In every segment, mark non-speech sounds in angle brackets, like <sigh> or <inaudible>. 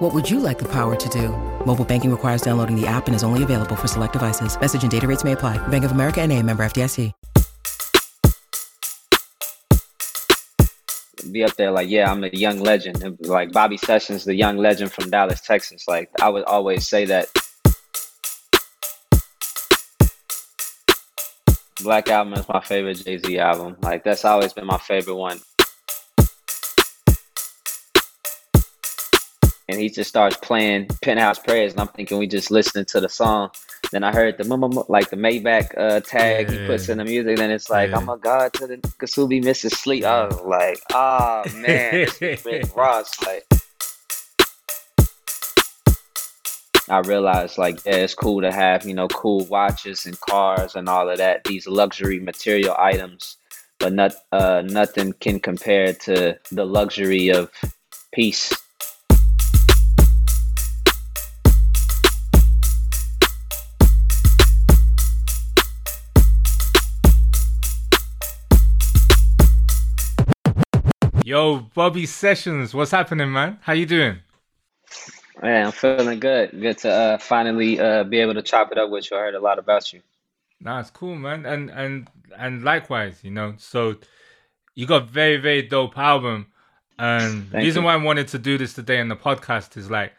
What would you like the power to do? Mobile banking requires downloading the app and is only available for select devices. Message and data rates may apply. Bank of America and a member FDIC. Be up there like, yeah, I'm a young legend. Like Bobby Sessions, the young legend from Dallas, Texas. Like I would always say that. Black Album is my favorite Jay Z album. Like that's always been my favorite one. And he just starts playing Penthouse Prayers, and I'm thinking we just listening to the song. Then I heard the like the Maybach uh, tag he puts in the music. Then it's like, Yeah. I'm a god to the Kasubi Mrs. Sleep. I was like, oh man, <laughs> Rick Ross. Like, I realized like, yeah, it's cool to have you know cool watches and cars and all of that. These luxury material items, but not uh, nothing can compare to the luxury of peace. Yo, Bobby Sessions, what's happening, man? How you doing? Man, I'm feeling good. Good to uh, finally uh, be able to chop it up with you. I heard a lot about you. Nah, it's cool, man. And and and likewise, you know. So you got very very dope album, and the reason you. why I wanted to do this today in the podcast is like,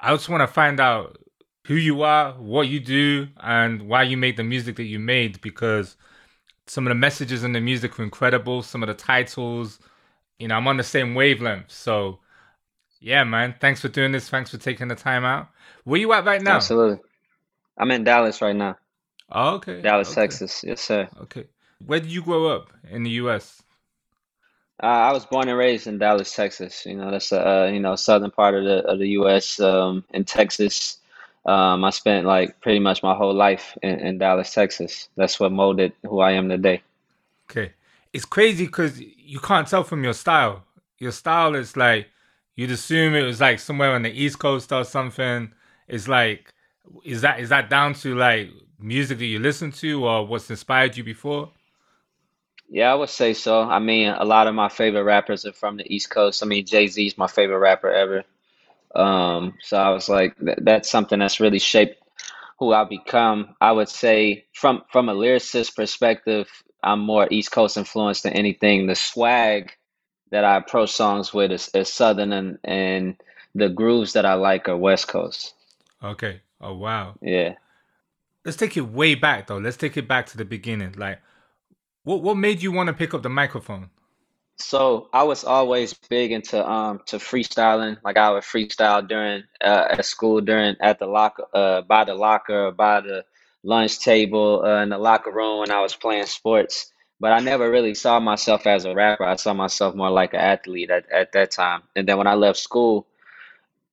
I just want to find out who you are, what you do, and why you made the music that you made. Because some of the messages in the music were incredible. Some of the titles, you know, I'm on the same wavelength. So yeah, man. Thanks for doing this. Thanks for taking the time out. Where you at right now? Absolutely. I'm in Dallas right now. Oh, okay. Dallas, okay. Texas. Yes, sir. Okay. Where did you grow up in the U.S.? Uh, I was born and raised in Dallas, Texas. You know, that's uh, you know, southern part of the of the U.S. Um, in Texas. Um, I spent like pretty much my whole life in, in Dallas, Texas. That's what molded who I am today. Okay. It's crazy because you can't tell from your style. Your style is like you'd assume it was like somewhere on the East Coast or something. It's like is that is that down to like music that you listen to or what's inspired you before? Yeah, I would say so. I mean, a lot of my favorite rappers are from the East Coast. I mean, Jay Z is my favorite rapper ever. Um, so I was like, th that's something that's really shaped who I become. I would say from from a lyricist perspective, I'm more East Coast influenced than anything. The swag that I approach songs with is, is Southern and and the grooves that I like are West Coast. Okay. Oh wow. Yeah. Let's take it way back though. Let's take it back to the beginning. Like what what made you want to pick up the microphone? So I was always big into um to freestyling. Like I would freestyle during uh, at school during at the locker uh by the locker by the lunch table uh, in the locker room when I was playing sports. But I never really saw myself as a rapper. I saw myself more like an athlete at, at that time. And then when I left school,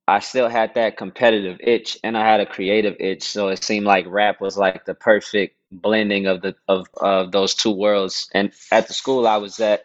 I still had that competitive itch and I had a creative itch. So it seemed like rap was like the perfect blending of the of, of those two worlds. And at the school I was at,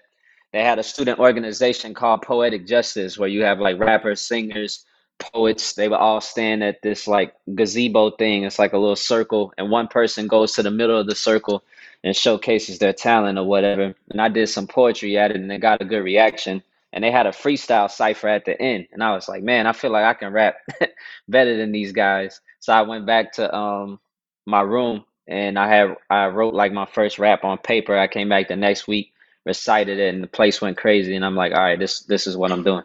they had a student organization called Poetic Justice where you have like rappers, singers, poets. They would all stand at this like gazebo thing. It's like a little circle, and one person goes to the middle of the circle and showcases their talent or whatever. And I did some poetry at it and it got a good reaction. And they had a freestyle cipher at the end. And I was like, man, I feel like I can rap <laughs> better than these guys. So I went back to um my room and I had I wrote like my first rap on paper. I came back the next week, recited it, and the place went crazy. And I'm like, all right, this this is what I'm doing.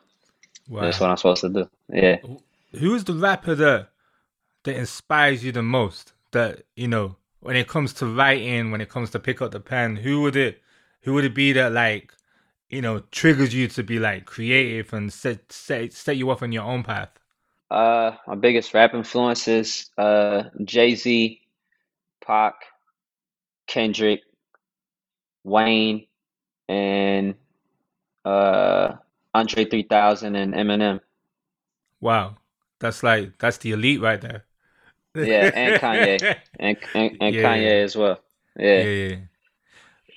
Wow. That's what I'm supposed to do. Yeah. Who is the rapper that that inspires you the most? That you know, when it comes to writing, when it comes to pick up the pen, who would it who would it be that like you know triggers you to be like creative and set set set you off on your own path? Uh, my biggest rap influences, uh, Jay-Z, Pac, Kendrick, Wayne, and uh, Andre 3000 and Eminem. Wow, that's like that's the elite right there. Yeah, and Kanye, <laughs> and and, and Yeah. Kanye as well. Yeah. yeah, yeah.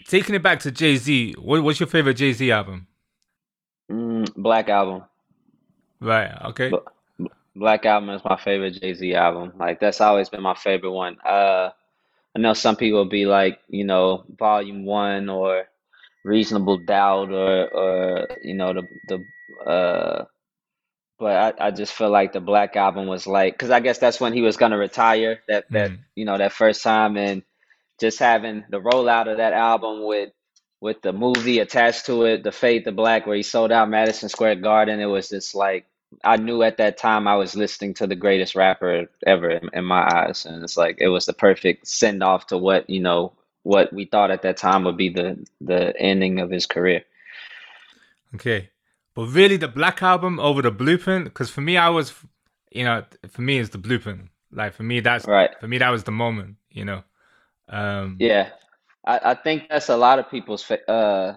Taking it back to Jay Z, what, what's your favorite Jay Z album? Mm, Black album. Right. Okay. Black album is my favorite Jay Z album. Like that's always been my favorite one. Uh, I know some people be like, you know, Volume One or Reasonable Doubt or or you know the the uh, but I, I just feel like the Black album was like because I guess that's when he was gonna retire that that Mm. you know that first time and just having the rollout of that album with with the movie attached to it, the Fade to Black, where he sold out Madison Square Garden. It was just like I knew at that time I was listening to the greatest rapper ever in, in my eyes, and it's like it was the perfect send off to what you know what we thought at that time would be the the ending of his career. Okay. But really, the Black Album over the Blueprint, because for me, I was, you know, for me, it's the Blueprint. Like for me, that's Right. for me that was the moment. You know. Um, Yeah, I, I think that's a lot of people's uh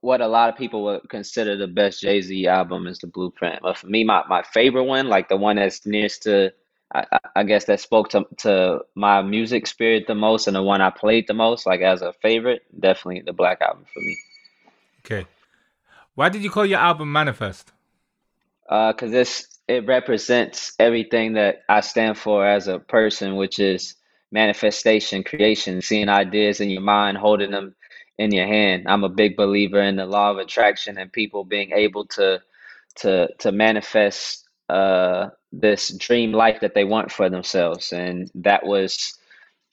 what a lot of people would consider the best Jay-Z album is the Blueprint. But for me, my, my favorite one, like the one that's nearest to I, I guess that spoke to to my music spirit the most and the one I played the most, like as a favorite, definitely the Black album for me. Okay. Why did you call your album Manifest? Uh, 'cause this it represents everything that I stand for as a person, which is manifestation, creation, seeing ideas in your mind, holding them in your hand. I'm a big believer in the law of attraction and people being able to to to manifest uh this dream life that they want for themselves. And that was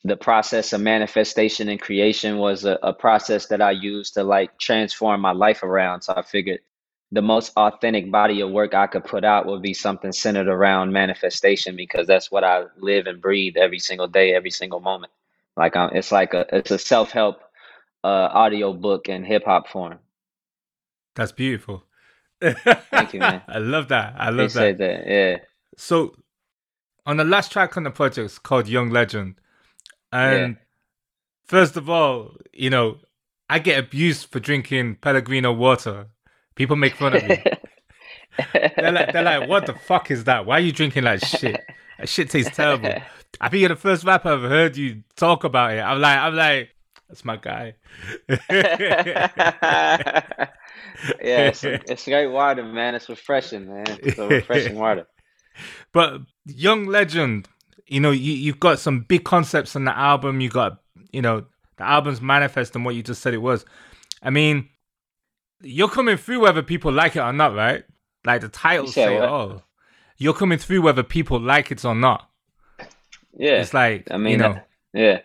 the process of manifestation and creation was a, a process that I used to like transform my life around. So I figured the most authentic body of work I could put out would be something centered around manifestation because that's what I live and breathe every single day, every single moment. Like um, it's like a it's a self help uh, audio book in hip hop form. That's beautiful. <laughs> Thank you, man. I love that. I love Appreciate that. that. Yeah, So, on the last track on the project, it's called Young Legend. And first of all, you know, I get abused for drinking Pellegrino water. People make fun of me. <laughs> they're like, they're like, what the fuck is that? Why are you drinking like shit? That shit tastes terrible. I think you're the first rapper I've heard you talk about it. I'm like, I'm like, that's my guy. <laughs> yeah. It's, it's great water, man. It's refreshing, man. It's a refreshing <laughs> water. But Young Legend, you know, you, you've got some big concepts on the album. You got, you know, the album's manifest and what you just said it was. I mean, you're coming through whether people like it or not, right? Like the titles said say, what? oh, you're coming through whether people like it or not. Yeah. It's like, I mean, you know, yeah.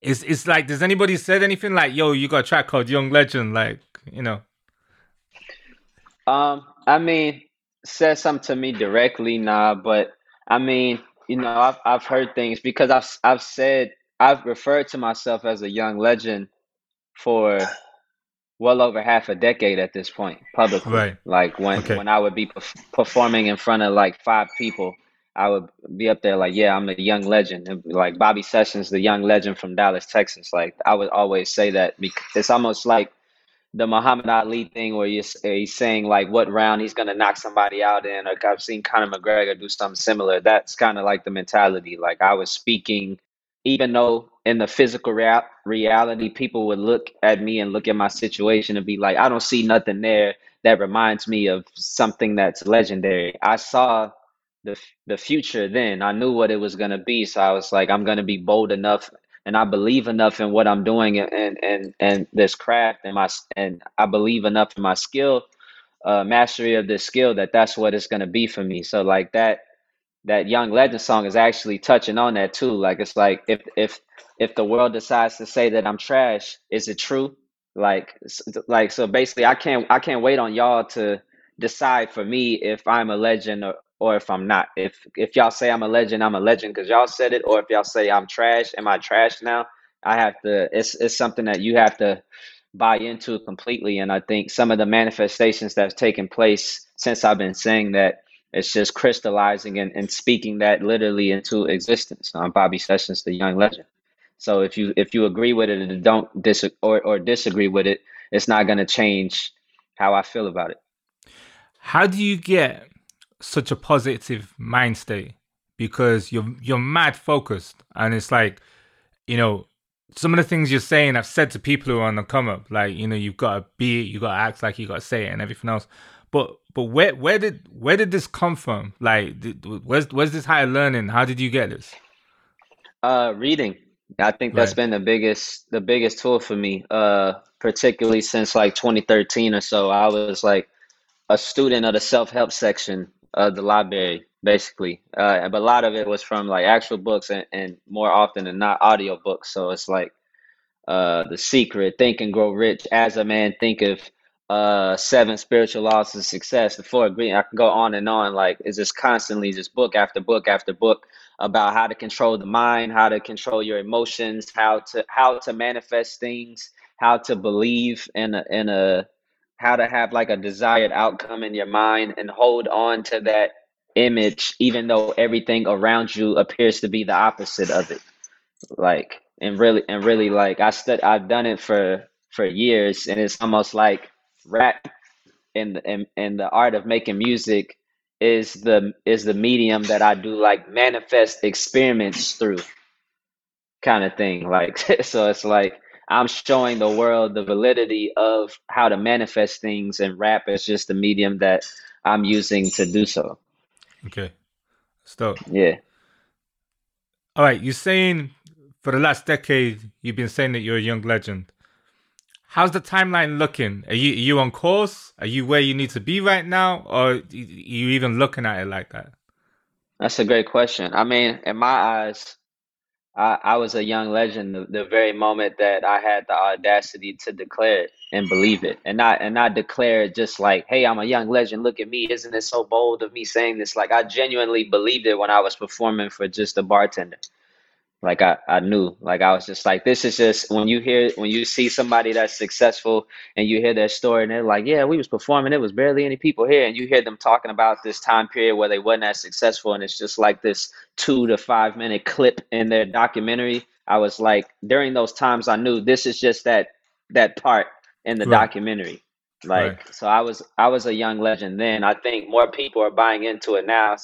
it's it's like, does anybody said anything like, yo, you got a track called Young Legend? Like, you know, Um, I mean, said something to me directly, nah, but I mean, you know, I've I've heard things because I've I've said I've referred to myself as a young legend for well over half a decade at this point publicly. Right. Like when Okay. when I would be perf- performing in front of like five people, I would be up there like, yeah, I'm a young legend. And like Bobby Sessions, the young legend from Dallas, Texas. Like I would always say that because it's almost like the Muhammad Ali thing where you're, uh, he's saying like what round he's gonna knock somebody out in. Like I've seen Conor McGregor do something similar. That's kind of like the mentality. Like I was speaking, even though in the physical rea- reality, people would look at me and look at my situation and be like, I don't see nothing there that reminds me of something that's legendary. I saw the the future then. I knew what it was gonna be, so I was like, I'm gonna be bold enough and I believe enough in what I'm doing and and and, this craft and my and I believe enough in my skill, uh, mastery of this skill that that's what it's gonna be for me. So like that that young legend song is actually touching on that too. Like it's like if if if the world decides to say that I'm trash, is it true? Like like so basically I can't I can't wait on y'all to decide for me if I'm a legend or or if I'm not. If if y'all say I'm a legend, I'm a legend because y'all said it, or if y'all say I'm trash, am I trash now? I have to it's it's something that you have to buy into completely. And I think some of the manifestations that's taken place since I've been saying that it's just crystallizing and, and speaking that literally into existence. I'm Bobby Sessions, the young legend. So if you if you agree with it and don't dis or, or disagree with it, it's not gonna change how I feel about it. how do you get such a positive mind state? Because you're you're mad focused, and it's like, you know, some of the things you're saying, I've said to people who are on the come up, like you know, you've got to be it, you got to act like you got to say it, and everything else. But but where where did where did this come from? Like, did, where's where's this higher learning? How did you get this? Uh, reading. I think that's Right. been the biggest the biggest tool for me. Uh, particularly since like 2013 or so. I was like a student of the self-help section of the library, basically. Uh, but a lot of it was from like actual books and, and more often than not audio books. So it's like uh, The Secret, Think and Grow Rich, As a Man Thinketh, uh, Seven Spiritual Laws of Success, The Four Agreements. I can go on and on. Like it's just constantly just book after book after book about how to control the mind, how to control your emotions, how to how to manifest things, how to believe in a, in a how to have like a desired outcome in your mind and hold on to that image even though everything around you appears to be the opposite of it. Like and really and really like I stud I've done it for for years and it's almost like rap and and and the art of making music is the is the medium that I do like manifest experiments through kind of thing like <laughs> so it's like I'm showing the world the validity of how to manifest things and rap is just the medium that I'm using to do so Okay, so yeah all right, you're saying for the last decade you've been saying that you're a young legend. How's the timeline looking? Are you are you on course? Are you where you need to be right now, or are you even looking at it like that? that's a great question I mean in my eyes I, I was a young legend the, the very moment that I had the audacity to declare it and believe it. And not and not declare it just like hey I'm a young legend. Look at me. Isn't it so bold of me saying this? Like I genuinely believed it when I was performing for just a bartender like I, I knew. Like I was just like this is just when you hear when you see somebody that's successful and you hear their story and they're like yeah we was performing. It was barely any people here. And you hear them talking about this time period where they wasn't as successful and it's just like this two to five minute clip in their documentary. I was like during those times I knew this is just that that part in the Right, documentary right. like so I was I was a young legend then I think more people are buying into it now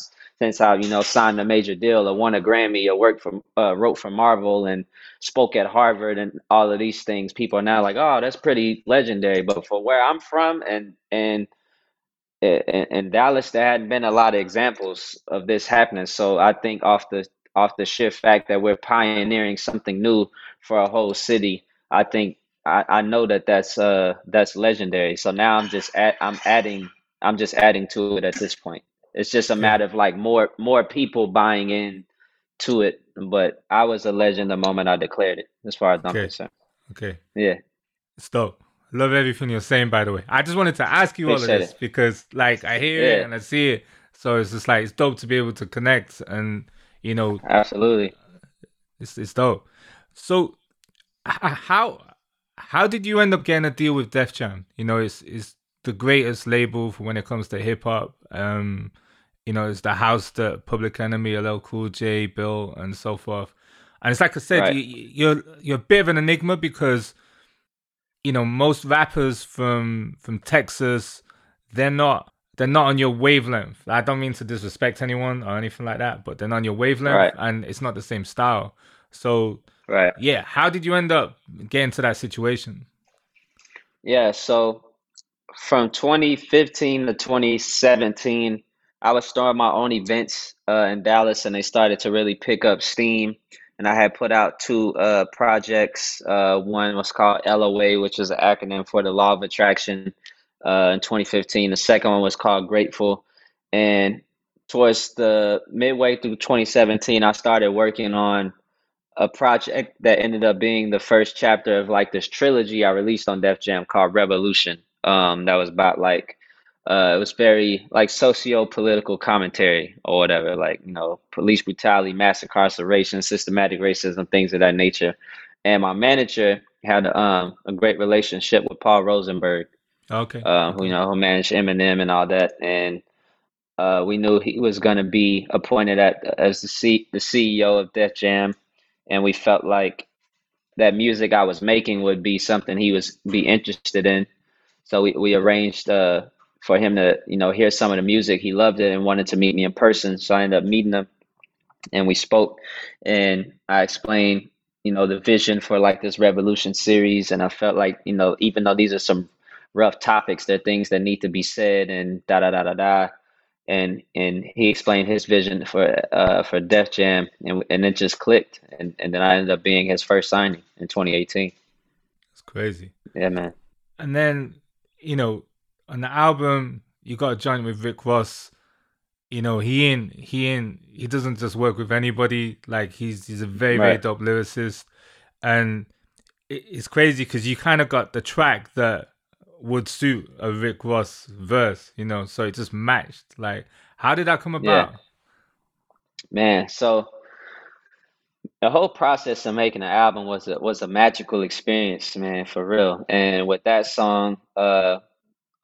since I, you know, signed a major deal or won a Grammy or worked for, uh, wrote for Marvel and spoke at Harvard and all of these things, people are now like, oh, that's pretty legendary. But for where I'm from and and in Dallas, there hadn't been a lot of examples of this happening. So I think off the off the sheer fact that we're pioneering something new for a whole city, I think I, I know that that's uh that's legendary. So now I'm just add, I'm adding I'm just adding to it at this point. It's just a matter of like more more people buying in to it. But I was a legend the moment I declared it, as far as I'm okay, concerned. okay. Yeah, It's dope. Love everything you're saying, by the way. I just wanted to ask you all of this it. because, like, I hear it and I see it. So it's just like it's dope to be able to connect, and you know, absolutely. it's it's dope. So, how how did you end up getting a deal with Def Jam? You know, it's it's the greatest label for when it comes to hip hop. Um, you know, it's the house that Public Enemy, LL Cool J Bill, and so forth. And it's like I said, Right, you, you're you're a bit of an enigma because you know most rappers from from Texas, they're not they're not on your wavelength. I don't mean to disrespect anyone or anything like that, but they're not on your wavelength, right, and it's not the same style. So right. yeah, how did you end up getting to that situation? Yeah, so from 2015 to 2017, I was starting my own events uh, in Dallas, and they started to really pick up steam. And I had put out two uh, projects. Uh, one was called LOA, which is an acronym for the Law of Attraction, uh, in 2015. The second one was called Grateful. And towards the midway through 2017, I started working on a project that ended up being the first chapter of like this trilogy I released on Def Jam called Revolution. Um, that was about like uh, it was very like socio-political commentary or whatever, like you know, police brutality, mass incarceration, systematic racism, things of that nature. And my manager had um, a great relationship with Paul Rosenberg, Okay, uh, who you know who managed Eminem and all that, and uh, we knew he was going to be appointed at as the C, the CEO of Def Jam, and we felt like that music I was making would be something he was be interested in. So we, we arranged uh, for him to, you know, hear some of the music. He loved it and wanted to meet me in person. So I ended up meeting him and we spoke and I explained you know, the vision for like this revolution series, and I felt like, you know, even though these are some rough topics, they're things that need to be said, and da da da da da. And and he explained his vision for uh for Def Jam, and and it just clicked, and and then I ended up being his first signing in 2018. It's crazy. Yeah, man. And then you know, on the album, you got a joint with Rick Ross. You know, he in he in he doesn't just work with anybody. Like he's he's a very very dope lyricist, and it, it's crazy because you kind of got the track that would suit a Rick Ross verse. You know, so it just matched. Like, how did that come Yeah. about? Man, so the whole process of making an album was a was a magical experience, man, for real. And with that song, uh,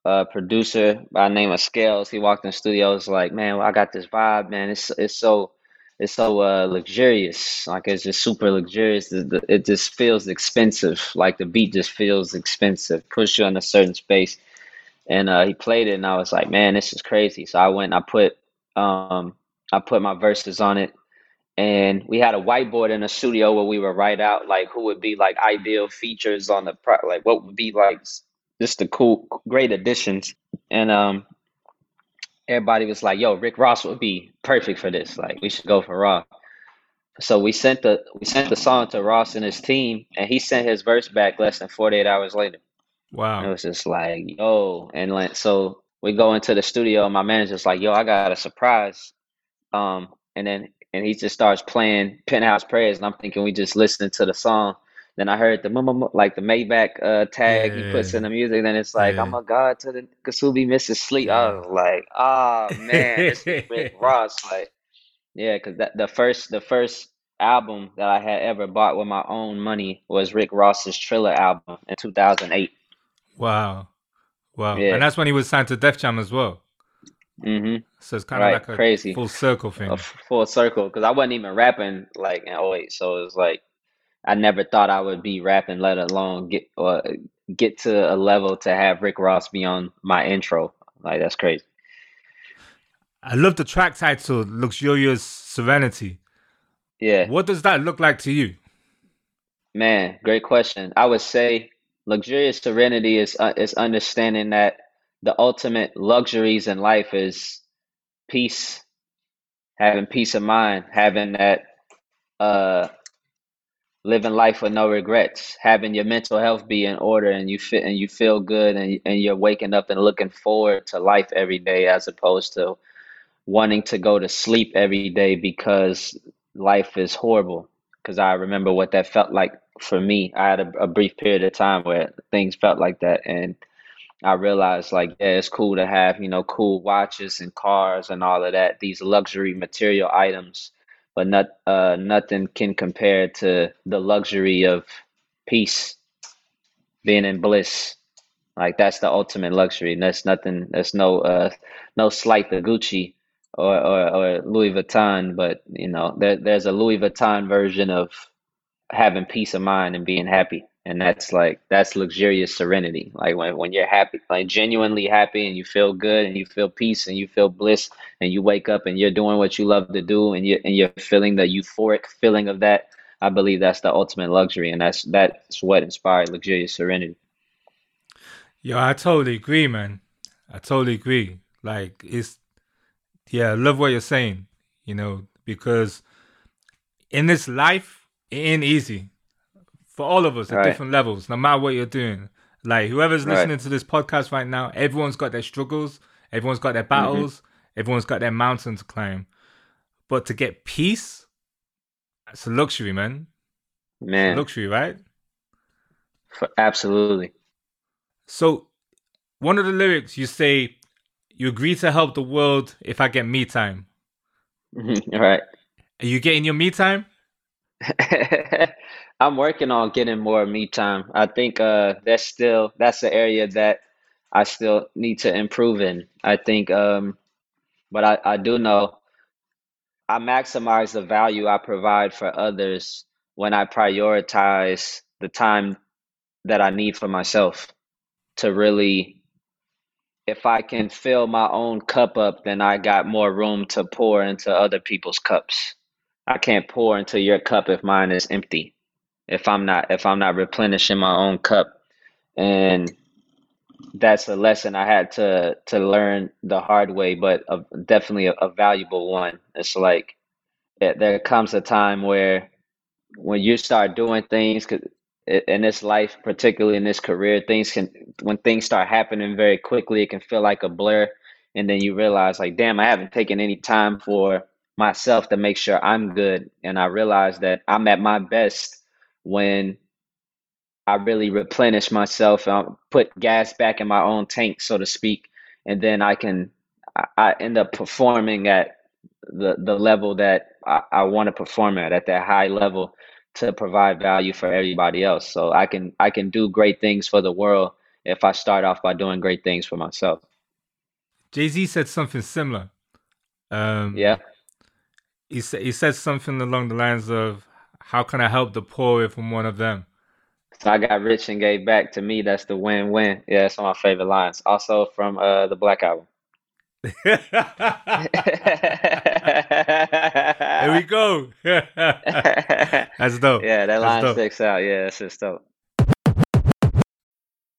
a producer by the name of Scales, he walked in the studio, was like, "Man, I got this vibe, man. It's it's so it's so uh luxurious. Like it's just super luxurious. It just feels expensive. Like the beat just feels expensive. Push you in a certain space." And uh, he played it, and I was like, "Man, this is crazy." So I went, and I put um I put my verses on it and we had a whiteboard in the studio where we would write out like who would be like ideal features on the pro like what would be like just the cool great additions and um everybody was like yo rick ross would be perfect for this. Like we should go for ross so we sent the we sent the song to ross and his team and he sent his verse back less than 48 hours later. And it was just like yo. And like so we go into the studio and my manager's like yo i got a surprise. Um, and then and he just starts playing Penthouse Prayers, and I'm thinking we just listening to the song. Then I heard the like the Maybach uh, tag he puts Yeah. in the music. Then it's like I'm a god to the Kasubi Mrs. Sleep. I Yeah. was like, oh man, this is Rick <laughs> Ross. Like, yeah, because that the first the first album that I had ever bought with my own money was Rick Ross's Trilla album in 2008. Wow. Wow. Yeah. And that's when he was signed to Def Jam as well. hmm So it's kind of Right, like a crazy. full circle thing. A full circle because I wasn't even rapping like in '08, so it was like I never thought I would be rapping, let alone get or get to a level to have Rick Ross be on my intro. Like that's crazy. I love the track title, Luxurious Serenity. Yeah, What does that look like to you? man, great question. I would say luxurious serenity is uh, is understanding that the ultimate luxuries in life is peace, having peace of mind, having that uh living life with no regrets, having your mental health be in order and you fit and you feel good and and you're waking up and looking forward to life every day as opposed to wanting to go to sleep every day because life is horrible. Because I remember what that felt like for me. I had a, a brief period of time where things felt like that and I realized like yeah, it's cool to have, you know, cool watches and cars and all of that, these luxury material items, but not uh nothing can compare to the luxury of peace, being in bliss. Like that's the ultimate luxury. And that's nothing that's no uh no slight to Gucci or, or, or Louis Vuitton, but you know, there there's a Louis Vuitton version of having peace of mind and being happy. And that's like that's luxurious serenity. Like when when you're happy, like genuinely happy and you feel good and you feel peace and you feel bliss and you wake up and you're doing what you love to do and you and you're feeling the euphoric feeling of that. I believe that's the ultimate luxury and that's that's what inspired luxurious serenity. Yo, I totally agree, man. I totally agree. Like it's yeah, I love what you're saying, you know, because in this life, it ain't easy. For all of us at Right. different levels, no matter what you're doing. Like whoever's Right. listening to this podcast right now, everyone's got their struggles, everyone's got their mm-hmm. battles, everyone's got their mountain to climb. But to get peace, it's a luxury, man. It's a Man, luxury, right? f- absolutely. So, one of the lyrics you say, "You agree to help the world if I get me time." All <laughs> right. Are you getting your me time? <laughs> I'm working on getting more me time. I think uh that's still that's the area that I still need to improve in. I think um but I, I do know I maximize the value I provide for others when I prioritize the time that I need for myself to really if I can fill my own cup up, then I got more room to pour into other people's cups. I can't pour into your cup if mine is empty. If I'm not if I'm not replenishing my own cup. And that's a lesson I had to to learn the hard way, but a, definitely a, a valuable one. It's like it, there comes a time where when you start doing things in this life, particularly in this career, things can when things start happening very quickly, it can feel like a blur, and then you realize like, damn, I haven't taken any time for myself to make sure I'm good, and I realize that I'm at my best when I really replenish myself and put gas back in my own tank, so to speak, and then I can I end up performing at the the level that I, I want to perform at at that high level to provide value for everybody else. So I can I can do great things for the world if I start off by doing great things for myself. Jay Z said something similar. Um, yeah. He said he said something along the lines of, "How can I help the poor if I'm one of them?" So I got rich and gave back. To me, that's the win-win. Yeah, that's one of my favorite lines. Also from uh, the Black Album. <laughs> Here we go. <laughs> <laughs> that's dope. Yeah, that line sticks out. Yeah, that's just dope.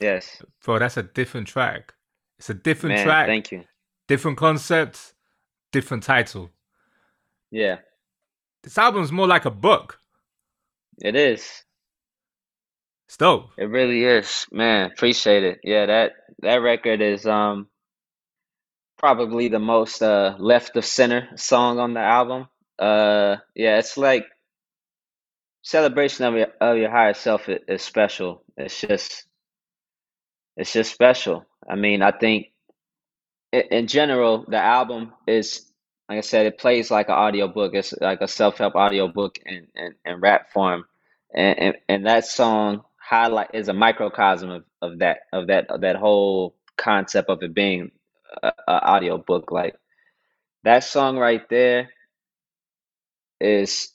Yes. Bro, that's a different track. It's a different Man, track. Thank you. Different concept, different title. Yeah. This album's more like a book. It is. It's dope. It really is. Man, appreciate it. Yeah, that that record is um probably the most uh left of center song on the album. Uh yeah, it's like celebration of your of your higher self is special. It's just it's just special. I mean, I think in general, the album is like I said, it plays like an audiobook. It's like a self-help audiobook in, in, in rap form. And, and and that song highlight is a microcosm of, of that of that of that whole concept of it being a audiobook. Like that song right there is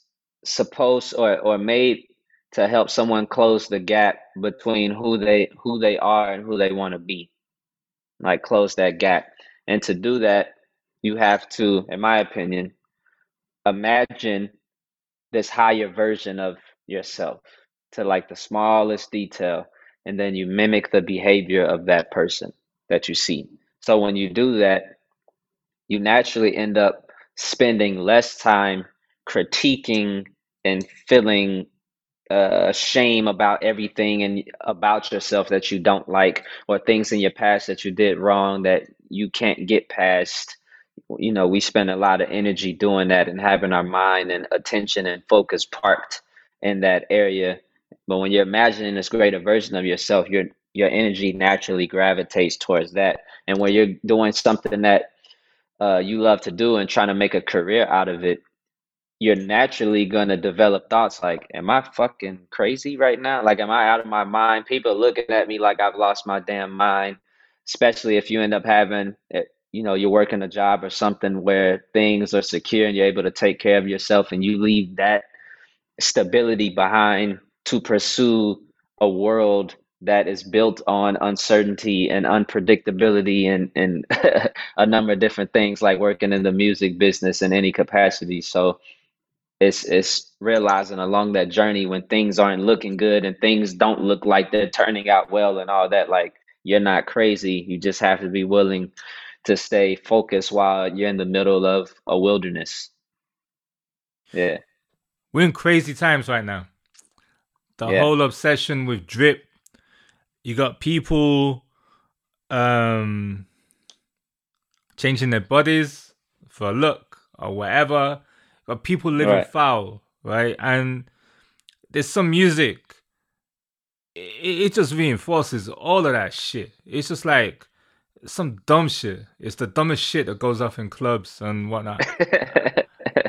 supposed or, or made to help someone close the gap between who they who they are and who they want to be. Like close that gap. And to do that you have to in my opinion imagine this higher version of yourself to like the smallest detail and then you mimic the behavior of that person that you see. So when you do that you naturally end up spending less time critiquing and feeling uh, shame about everything and about yourself that you don't like, or things in your past that you did wrong that you can't get past. You know, we spend a lot of energy doing that and having our mind and attention and focus parked in that area. But when you're imagining this greater version of yourself, your your energy naturally gravitates towards that. And when you're doing something that uh, you love to do and trying to make a career out of it, you're naturally gonna develop thoughts like, "Am I fucking crazy right now? Like, am I out of my mind?" People looking at me like I've lost my damn mind. Especially if you end up having, eh, you know, you're working a job or something where things are secure and you're able to take care of yourself, and you leave that stability behind to pursue a world that is built on uncertainty and unpredictability and, and <laughs> a number of different things like working in the music business in any capacity. So it's it's realizing along that journey when things aren't looking good and things don't look like they're turning out well and all that like you're not crazy. You just have to be willing to stay focused while you're in the middle of a wilderness. Yeah. We're in crazy times right now. The Yeah. whole obsession with drip. You got people um changing their bodies for a look or whatever. Got people living Right. foul, right? And there's some music. It, it just reinforces all of that shit. It's just like some dumb shit. It's the dumbest shit that goes off in clubs and whatnot. <laughs>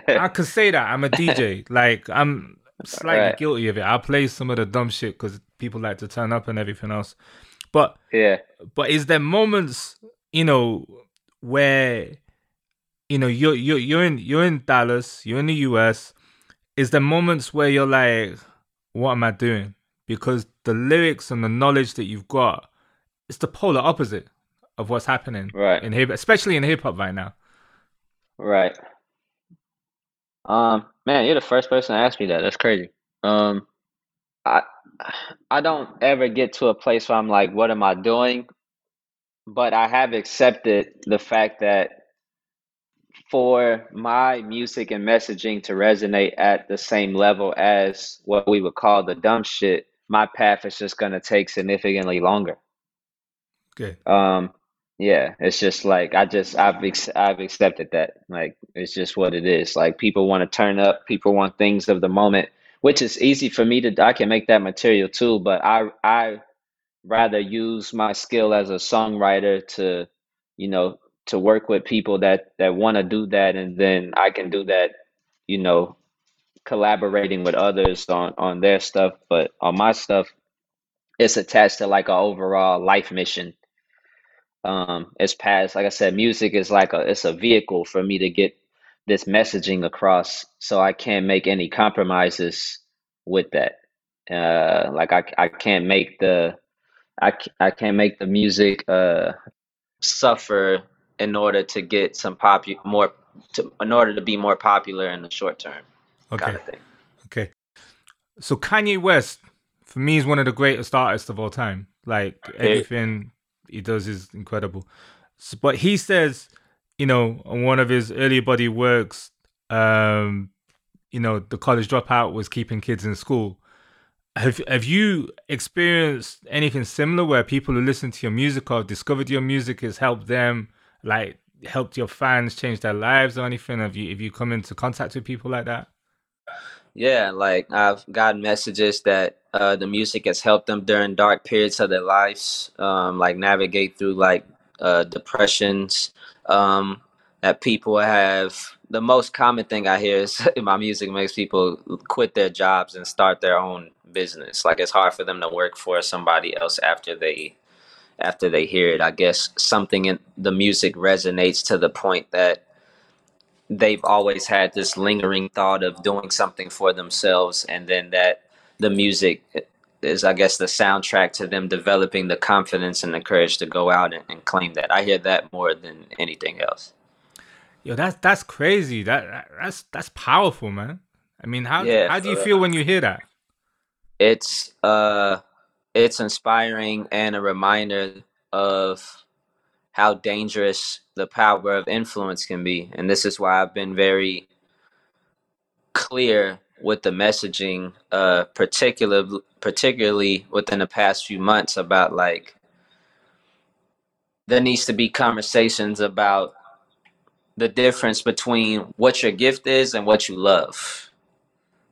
I could say that I'm a DJ. <laughs> Like I'm slightly Right. guilty of it. I play some of the dumb shit because people like to turn up and everything else. But yeah. but is there moments you know where you know you're you're you're in you're in Dallas, you're in the US. Is there moments where you're like, what am I doing? Because the lyrics and the knowledge that you've got, it's the polar opposite of what's happening Right. in hip, especially in hip hop right now. Right. Um, man, you're the first person to ask me that. That's crazy. Um, I I don't ever get to a place where I'm like, what am I doing? But I have accepted the fact that for my music and messaging to resonate at the same level as what we would call the dumb shit, my path is just gonna take significantly longer. Good. Um, yeah, it's just like I just I've ex I've accepted that. Like it's just what it is. Like people want to turn up, people want things of the moment, which is easy for me to I can make that material too, but I I rather use my skill as a songwriter to, you know, to work with people that that want to do that and then I can do that, you know, collaborating with others on on their stuff, but on my stuff it's attached to like an overall life mission. Um it's past like i said music is like a it's a vehicle for me to get this messaging across so i can't make any compromises with that. Uh like i, I can't make the I, I can't make the music uh suffer in order to get some popu more to, in order to be more popular in the short term Okay. kind of thing Okay. So Kanye West, for me, is one of the greatest artists of all time. Like everything he does is incredible. S but he says, you know, on one of his earlier body works, um, you know, the college dropout was keeping kids in school. Have have you experienced anything similar where people who listen to your music or discovered your music has helped them, like helped your fans change their lives or anything? Have you have you come into contact with people like that? Yeah, like I've gotten messages that uh, the music has helped them during dark periods of their lives, um, like navigate through like uh, depressions. Um, that people have the most common thing I hear is <laughs> my music makes people quit their jobs and start their own business. Like it's hard for them to work for somebody else after they after they hear it. I guess something in the music resonates to the point that they've always had this lingering thought of doing something for themselves and then that the music is i guess the soundtrack to them developing the confidence and the courage to go out and, and claim that i hear that more than anything else Yo, that's that's crazy. That, that that's that's powerful, man. I mean, how Yeah, how do you so- feel when you hear that? it's uh it's inspiring and a reminder of how dangerous the power of influence can be. And this is why i've been very clear with the messaging uh particular particularly within the past few months about like there needs to be conversations about the difference between what your gift is and what you love.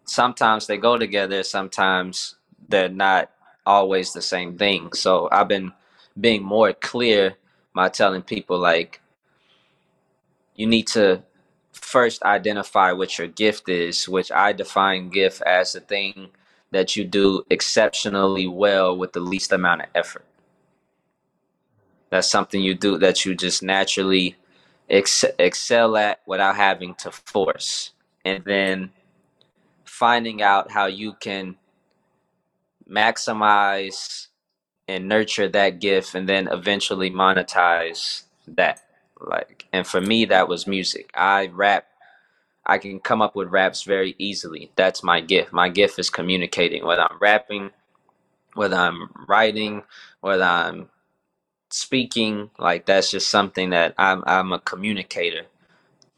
Sometimes they go together sometimes they're not always the same thing. So i've been being more clear by telling people like you need to first identify what your gift is which i define gift as the thing that you do exceptionally well with the least amount of effort. That's something you do that you just naturally ex- excel at without having to force. And then finding out how you can maximize and nurture that gift and then eventually monetize that. Like and for me that was music. I rap i can come up with raps very easily. That's my gift. My gift is communicating whether i'm rapping whether i'm writing whether i'm speaking like that's just something that I'm I'm a communicator.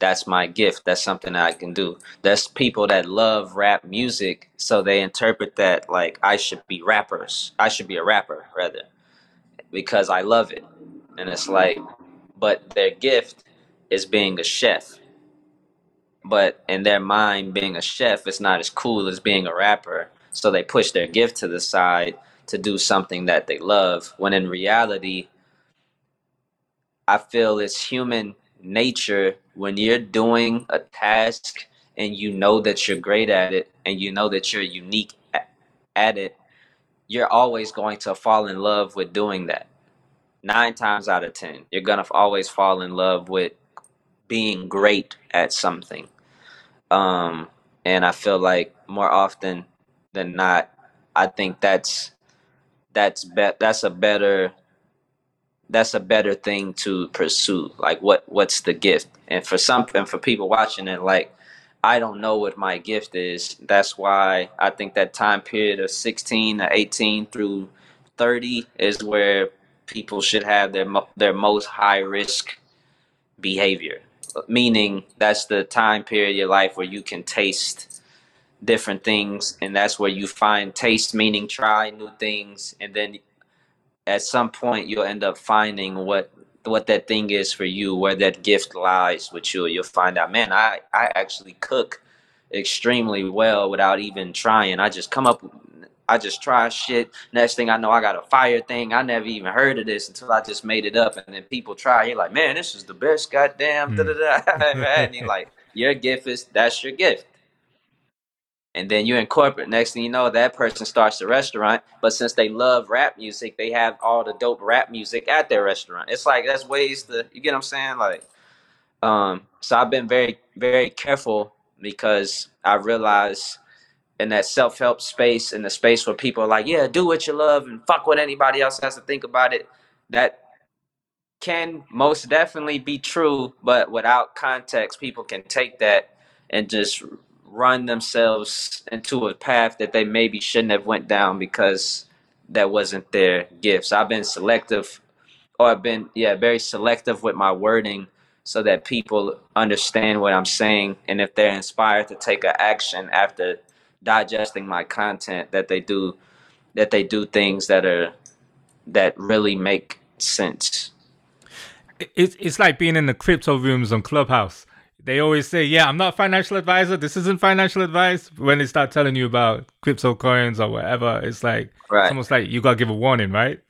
That's my gift. That's something that I can do. That's people that love rap music, so they interpret that like I should be rappers. I should be a rapper rather because I love it. And it's like but their gift is being a chef. But in their mind being a chef is not as cool as being a rapper. So they push their gift to the side to do something that they love when in reality I feel it's human nature when you're doing a task and you know that you're great at it and you know that you're unique at it, you're always going to fall in love with doing that. Nine times out of 10, you're going to always fall in love with being great at something. Um, and I feel like more often than not, I think that's that's be- that's a better that's a better thing to pursue. Like what what's the gift? And for some and for people watching it, like I don't know what my gift is. That's why I think that time period of 16 to 18 through 30 is where people should have their their most high risk behavior. Meaning that's the time period of your life where you can taste different things and that's where you find taste meaning try new things and then at some point you'll end up finding what what that thing is for you, where that gift lies with you. You'll find out, man, I, I actually cook extremely well without even trying. I just come up I just try shit. Next thing I know, I got a fire thing. I never even heard of this until I just made it up. And then people try. You're like, man, this is the best goddamn. <laughs> Mm. and you're like, your gift is that's your gift and then you incorporate next thing you know that person starts a restaurant but since they love rap music they have all the dope rap music at their restaurant. It's like that's ways to you get what i'm saying? Like um so i've been very very careful because i realize in that self-help space in the space where people are like yeah do what you love and fuck what anybody else has to think about it that can most definitely be true but without context people can take that and just run themselves into a path that they maybe shouldn't have went down because that wasn't their gifts. I've been selective or I've been yeah, very selective with my wording so that people understand what I'm saying and if they're inspired to take an action after digesting my content that they do that they do things that are that really make sense. It's it's like being in the crypto rooms on Clubhouse they always say, "Yeah, I'm not a financial advisor. This isn't financial advice." When they start telling you about crypto coins or whatever, it's like right. it's almost like you gotta give a warning, right?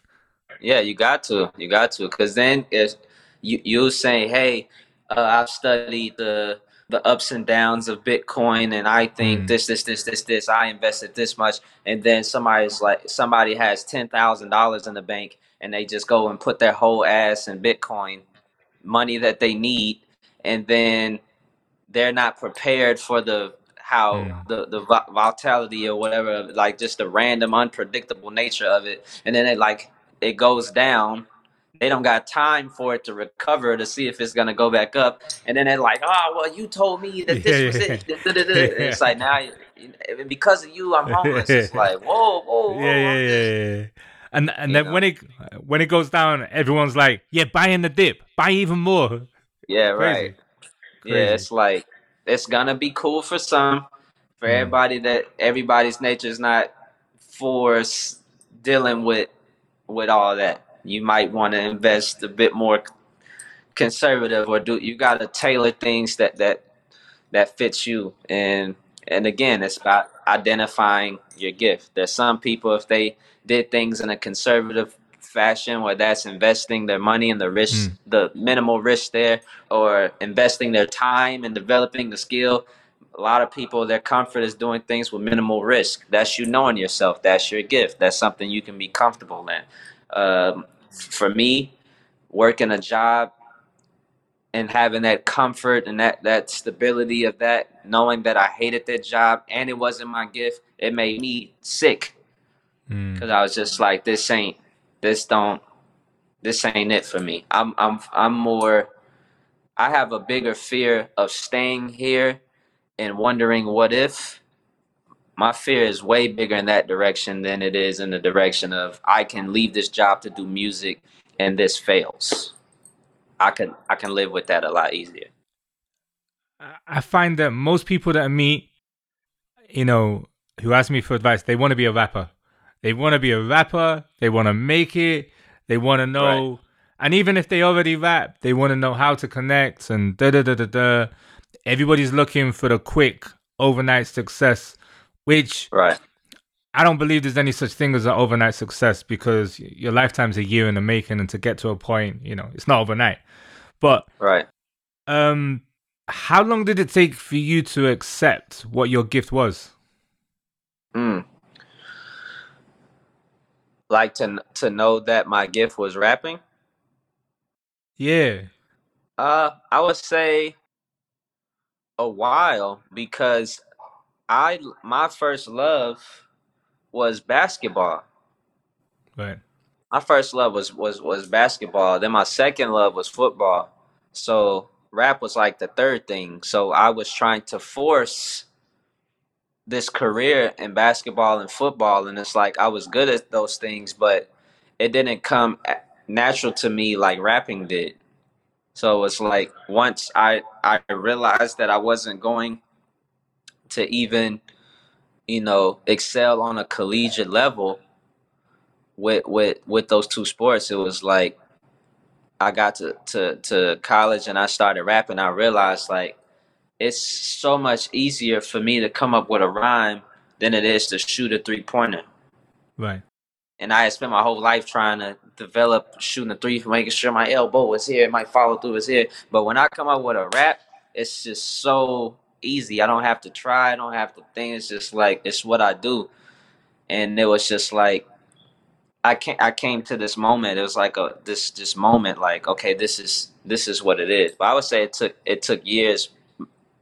Yeah, you got to, you got to, because then if you you say, "Hey, uh, I've studied the the ups and downs of Bitcoin, and I think mm. this, this, this, this, this. I invested this much, and then somebody's like, somebody has ten thousand dollars in the bank, and they just go and put their whole ass in Bitcoin, money that they need." And then they're not prepared for the how mm. the the volatility or whatever like just the random unpredictable nature of it and then it like it goes down they don't got time for it to recover to see if it's gonna go back up and then they're like oh well you told me that this yeah, was yeah. it <laughs> yeah. it's like now because of you i'm homeless it's like <laughs> whoa whoa, whoa. yeah yeah yeah and and then know? when it when it goes down everyone's like yeah buy in the dip buy even more yeah, Crazy. right. Crazy. Yeah, it's like it's gonna be cool for some. For mm. everybody that everybody's nature is not for dealing with with all that. You might want to invest a bit more conservative or do you got to tailor things that that that fits you and and again it's about identifying your gift there's some people if they did things in a conservative fashion, where that's investing their money and the risk, mm. the minimal risk there, or investing their time and developing the skill. A lot of people, their comfort is doing things with minimal risk. That's you knowing yourself. That's your gift. That's something you can be comfortable in. Um, for me, working a job and having that comfort and that that stability of that, knowing that I hated that job and it wasn't my gift, it made me sick because mm. I was just like, this ain't this don't this ain't it for me. I'm I'm I'm more I have a bigger fear of staying here and wondering what if my fear is way bigger in that direction than it is in the direction of I can leave this job to do music and this fails. I can I can live with that a lot easier. I find that most people that I meet, you know, who ask me for advice, they want to be a rapper. They want to be a rapper. They want to make it. They want to know, Right. and even if they already rap, they want to know how to connect and da da da da da. Everybody's looking for the quick overnight success, which Right. I don't believe there's any such thing as an overnight success because your lifetime's a year in the making, and to get to a point, you know, it's not overnight. But Right. um, how long did it take for you to accept what your gift was? Mm. Like to to know that my gift was rapping. Yeah, Uh, I would say a while because I my first love was basketball. right. My first love was was was basketball. Then my second love was football. So rap was like the third thing. So I was trying to force this career in basketball and football and it's like I was good at those things but it didn't come natural to me like rapping did. So it's like once I I realized that I wasn't going to even you know excel on a collegiate level with with with those two sports it was like I got to to to college and I started rapping I realized like it's so much easier for me to come up with a rhyme than it is to shoot a three pointer Right. and I had spent my whole life trying to develop shooting a three, making sure my elbow is here, my follow through is here. But when I come up with a rap, it's just so easy. I don't have to try. I don't have to think. It's just like it's what I do, and it was just like I came. I came to this moment. It was like a this this moment. Like okay, this is this is what it is. But I would say it took it took years,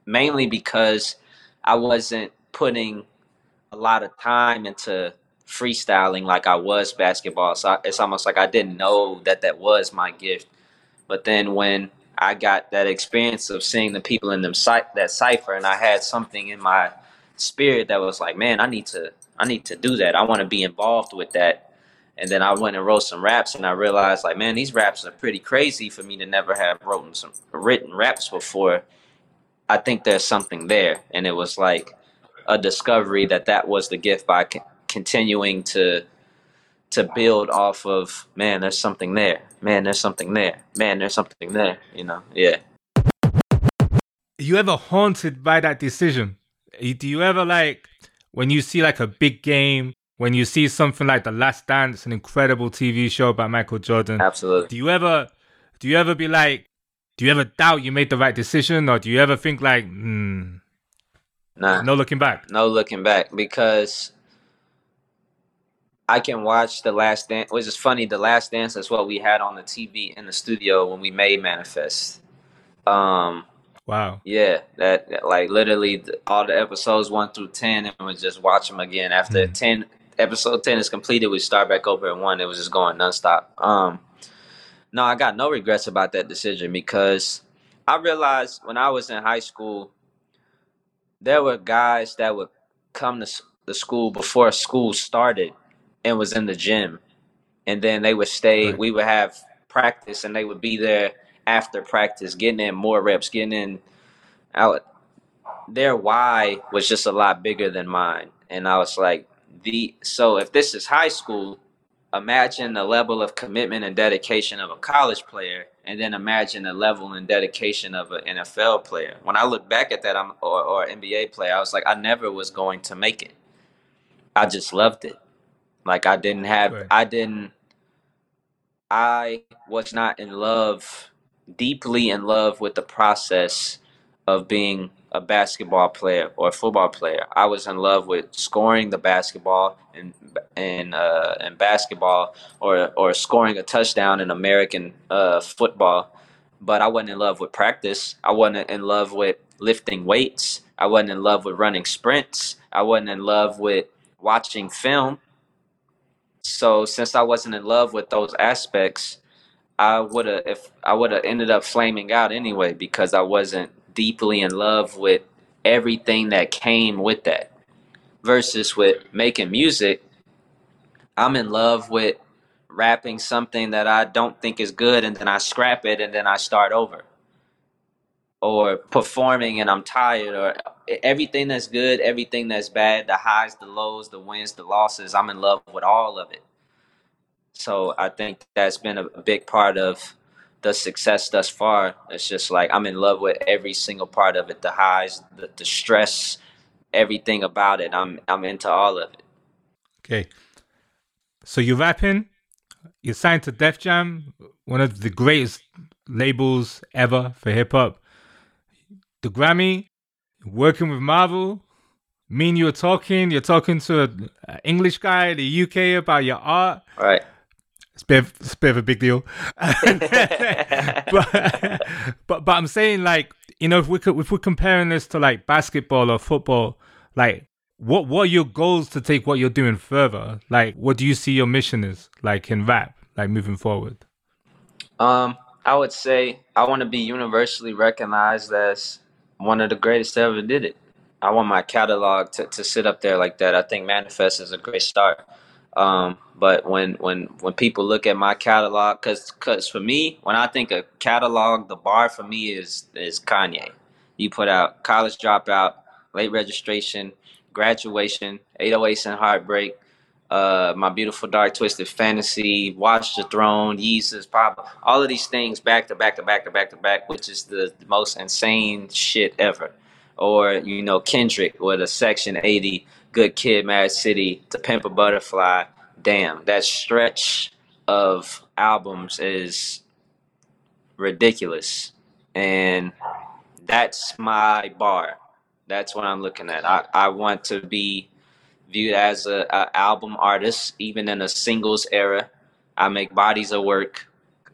mainly because I wasn't putting a lot of time into freestyling like I was basketball. So it's almost like I didn't know that that was my gift. But then when I got that experience of seeing the people in them cy- that cipher, and I had something in my spirit that was like, man, I need to, I need to do that. I want to be involved with that. And then I went and wrote some raps, and I realized, like, man, these raps are pretty crazy for me to never have written some written raps before. I think there's something there, and it was like a discovery that that was the gift by c- continuing to to build off of man there's something there. Man there's something there. Man there's something there you know? Yeah. You ever haunted by that decision? Do you ever like when you see like a big game, when you see something like The Last Dance, an incredible TV show about Michael Jordan? absolutely. Do you ever, do you ever be like, do you ever doubt you made the right decision, or do you ever think like, hmm, nah no looking back? no looking back because I can watch the last dance which is funny the last dance is what we had on the TV in the studio when we made Manifest um Wow. Yeah, that, that, like literally all the episodes one through ten, and we just watch them again. After Mm. ten, episode ten is completed, we start back over at one. It was just going nonstop. Um, no, I got no regrets about that decision because I realized when I was in high school, there were guys that would come to s- the school before school started and was in the gym, and then they would stay. Right. We would have practice, and they would be there after practice, getting in more reps, getting in out. Their why was just a lot bigger than mine, and I was like, the so if this is high school, imagine the level of commitment and dedication of a college player, and then imagine the level and dedication of an NFL player. When I look back at that, I'm or, or NBA player, I was like, I never was going to make it. I just loved it. Like I didn't have, Right. I didn't, I was not in love, deeply in love with the process of being a basketball player or a football player. I was in love with scoring the basketball and and uh, and basketball or or scoring a touchdown in American uh, football. But I wasn't in love with practice. I wasn't in love with lifting weights. I wasn't in love with running sprints. I wasn't in love with watching film. So since I wasn't in love with those aspects, I would have if I would have ended up flaming out anyway because I wasn't deeply in love with everything that came with that. Versus with making music, I'm in love with rapping something that I don't think is good and then I scrap it and then I start over. Or performing and I'm tired or everything that's good, everything that's bad, the highs, the lows, the wins, the losses, I'm in love with all of it. So I think that's been a big part of the success thus far. It's just like I'm in love with every single part of it, the highs, the, the stress, everything about it. I'm I'm into all of it. Okay. So you're rapping, you're signed to Def Jam, one of the greatest labels ever for hip hop. The Grammy, working with Marvel. mean you are talking. You're talking to an English guy in the UK about your art. Right. It's a bit, of, it's a bit of a big deal. <laughs> but, but but I'm saying like you know if we could if we're comparing this to like basketball or football, like what what are your goals to take what you're doing further? Like what do you see your mission is like in rap, like moving forward? Um, I would say I want to be universally recognized as one of the greatest that ever did it. I want my catalog to, to sit up there like that. I think Manifest is a great start. Um, but when when when people look at my catalog, cause cause for me, when I think of catalog, the bar for me is is Kanye. You put out College Dropout, Late Registration, Graduation, 808s and Heartbreak, uh, My Beautiful Dark Twisted Fantasy, Watch the Throne, Yeezus, Pop, all of these things back to back to back to back to back, which is the most insane shit ever. Or you know Kendrick with a Section 80 Good Kid, Mad City, To Pimp a Butterfly. Damn, that stretch of albums is ridiculous. And that's my bar. That's what I'm looking at. I, I want to be viewed as a, a album artist, even in a singles era. I make bodies of work,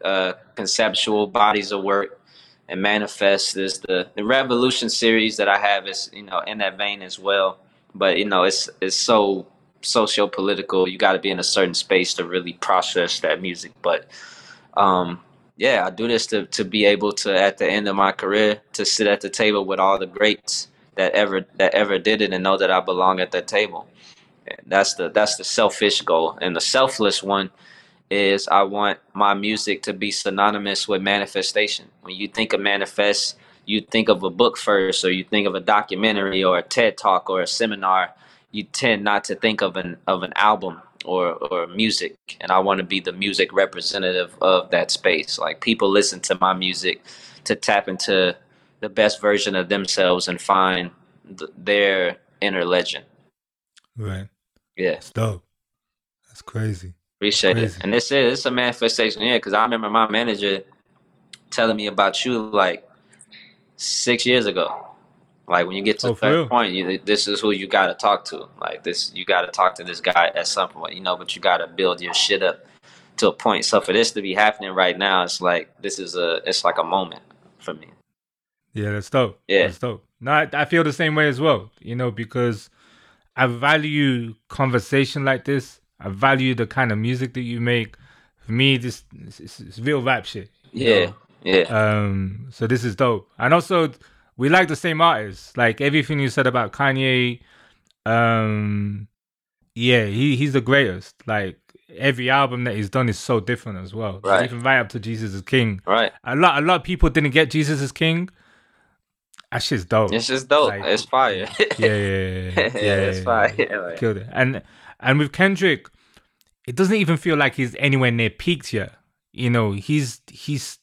uh, conceptual bodies of work, and manifest is the the Revolution series that I have is you know in that vein as well but you know it's it's so socio political. You got to be in a certain space to really process that music. But um, yeah, I do this to to be able to at the end of my career to sit at the table with all the greats that ever that ever did it and know that I belong at that table. That's the that's the selfish goal, and the selfless one is I want my music to be synonymous with manifestation. When you think of manifest, you think of a book first or you think of a documentary or a TED talk or a seminar, you tend not to think of an of an album or or music. And I want to be the music representative of that space. Like people listen to my music to tap into the best version of themselves and find th- their inner legend. Right. Yeah. That's dope. That's crazy. Appreciate Crazy. it. And this is it's a manifestation yeah, because I remember my manager telling me about you like six years ago. Like when you get to Oh, a for real? certain point, you, this is who you got to talk to. Like this, you got to talk to this guy at some point, you know. But you got to build your shit up to a point. So for this to be happening right now, it's like this is a, it's like a moment for me. Yeah, that's dope. Yeah. That's dope. No, I, I feel the same way as well, you know, because I value conversation like this. I value the kind of music that you make. For me, this it's, it's, it's real rap shit. Yeah, know? Yeah, Um, so this is dope. And also, we like the same artists. Like everything you said about Kanye, um, yeah, he he's the greatest. Like every album that he's done is so different as well. Right. Even right up to Jesus is King. right. A lot, a lot of people didn't get Jesus is King. That shit's dope. It's just dope. Like- it's fire. yeah, yeah, yeah, yeah, Yeah, <laughs> it's fire. Like- Killed it. And and with Kendrick, it doesn't even feel like he's anywhere near peaked yet. You know, he's he's.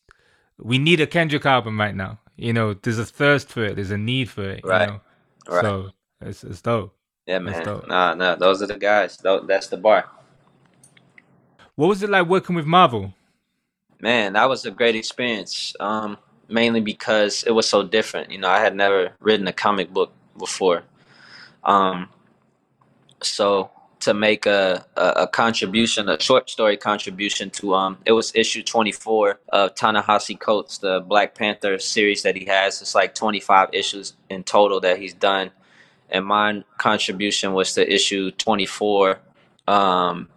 We need a Kendrick album right now. You know, there's a thirst for it. There's a need for it. Right. You know? Right. So it's it's dope. yeah, man. dope. Nah, nah. Those are the guys. That's the bar. What was it like working with Marvel? Man, that was a great experience. Um, mainly because it was so different. You know, I had never written a comic book before. Um, so to make a, a, a contribution, a short story contribution to um, it was issue 24 of Ta-Nehisi Coates, the Black Panther series that he has. It's like 25 issues in total that he's done, and my contribution was to issue 24. Um,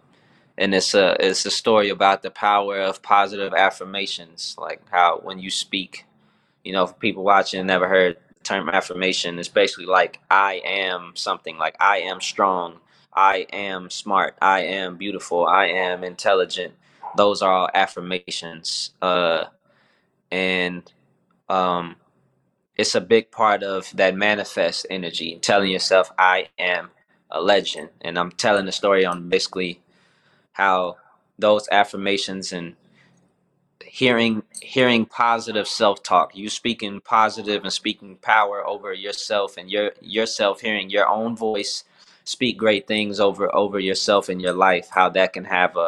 and it's a it's a story about the power of positive affirmations, like how when you speak, you know, people watching never heard the term affirmation, it's basically like I am something, like I am strong, I am smart, I am beautiful, I am intelligent, those are all affirmations. Uh, and um, it's a big part of that manifest energy, telling yourself, I am a legend. And I'm telling the story on basically how those affirmations and hearing hearing positive self-talk you speaking positive and speaking power over yourself and your yourself hearing your own voice speak great things over over yourself and your life how that can have a,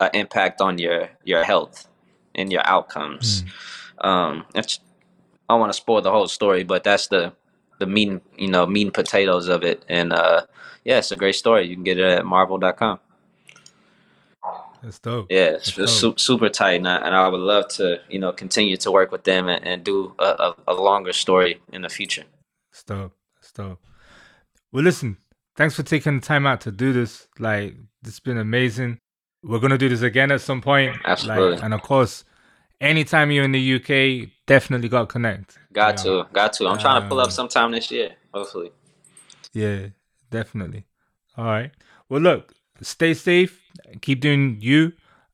a, a impact on your your health and your outcomes mm. um i don't want to spoil the whole story but that's the the meat and, you know meat and potatoes of it and uh yeah it's a great story you can get it at marvel.com that's dope. Yeah, it's, Su- super tight, and I, and I, would love to, you know, continue to work with them and, and do a, a, a, longer story in the future. That's dope. That's dope. Well, listen, thanks for taking the time out to do this. Like, it's been amazing. We're gonna do this again at some point. Absolutely. Like, and of course, anytime you're in the UK, definitely got connect. Got to, got to. I'm trying to pull up uh, sometime this year, hopefully. Yeah, definitely. All right. Well, look, stay safe, keep doing you,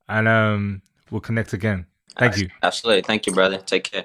and um, we'll connect again. Thank you. Absolutely. Thank you, brother. Take care.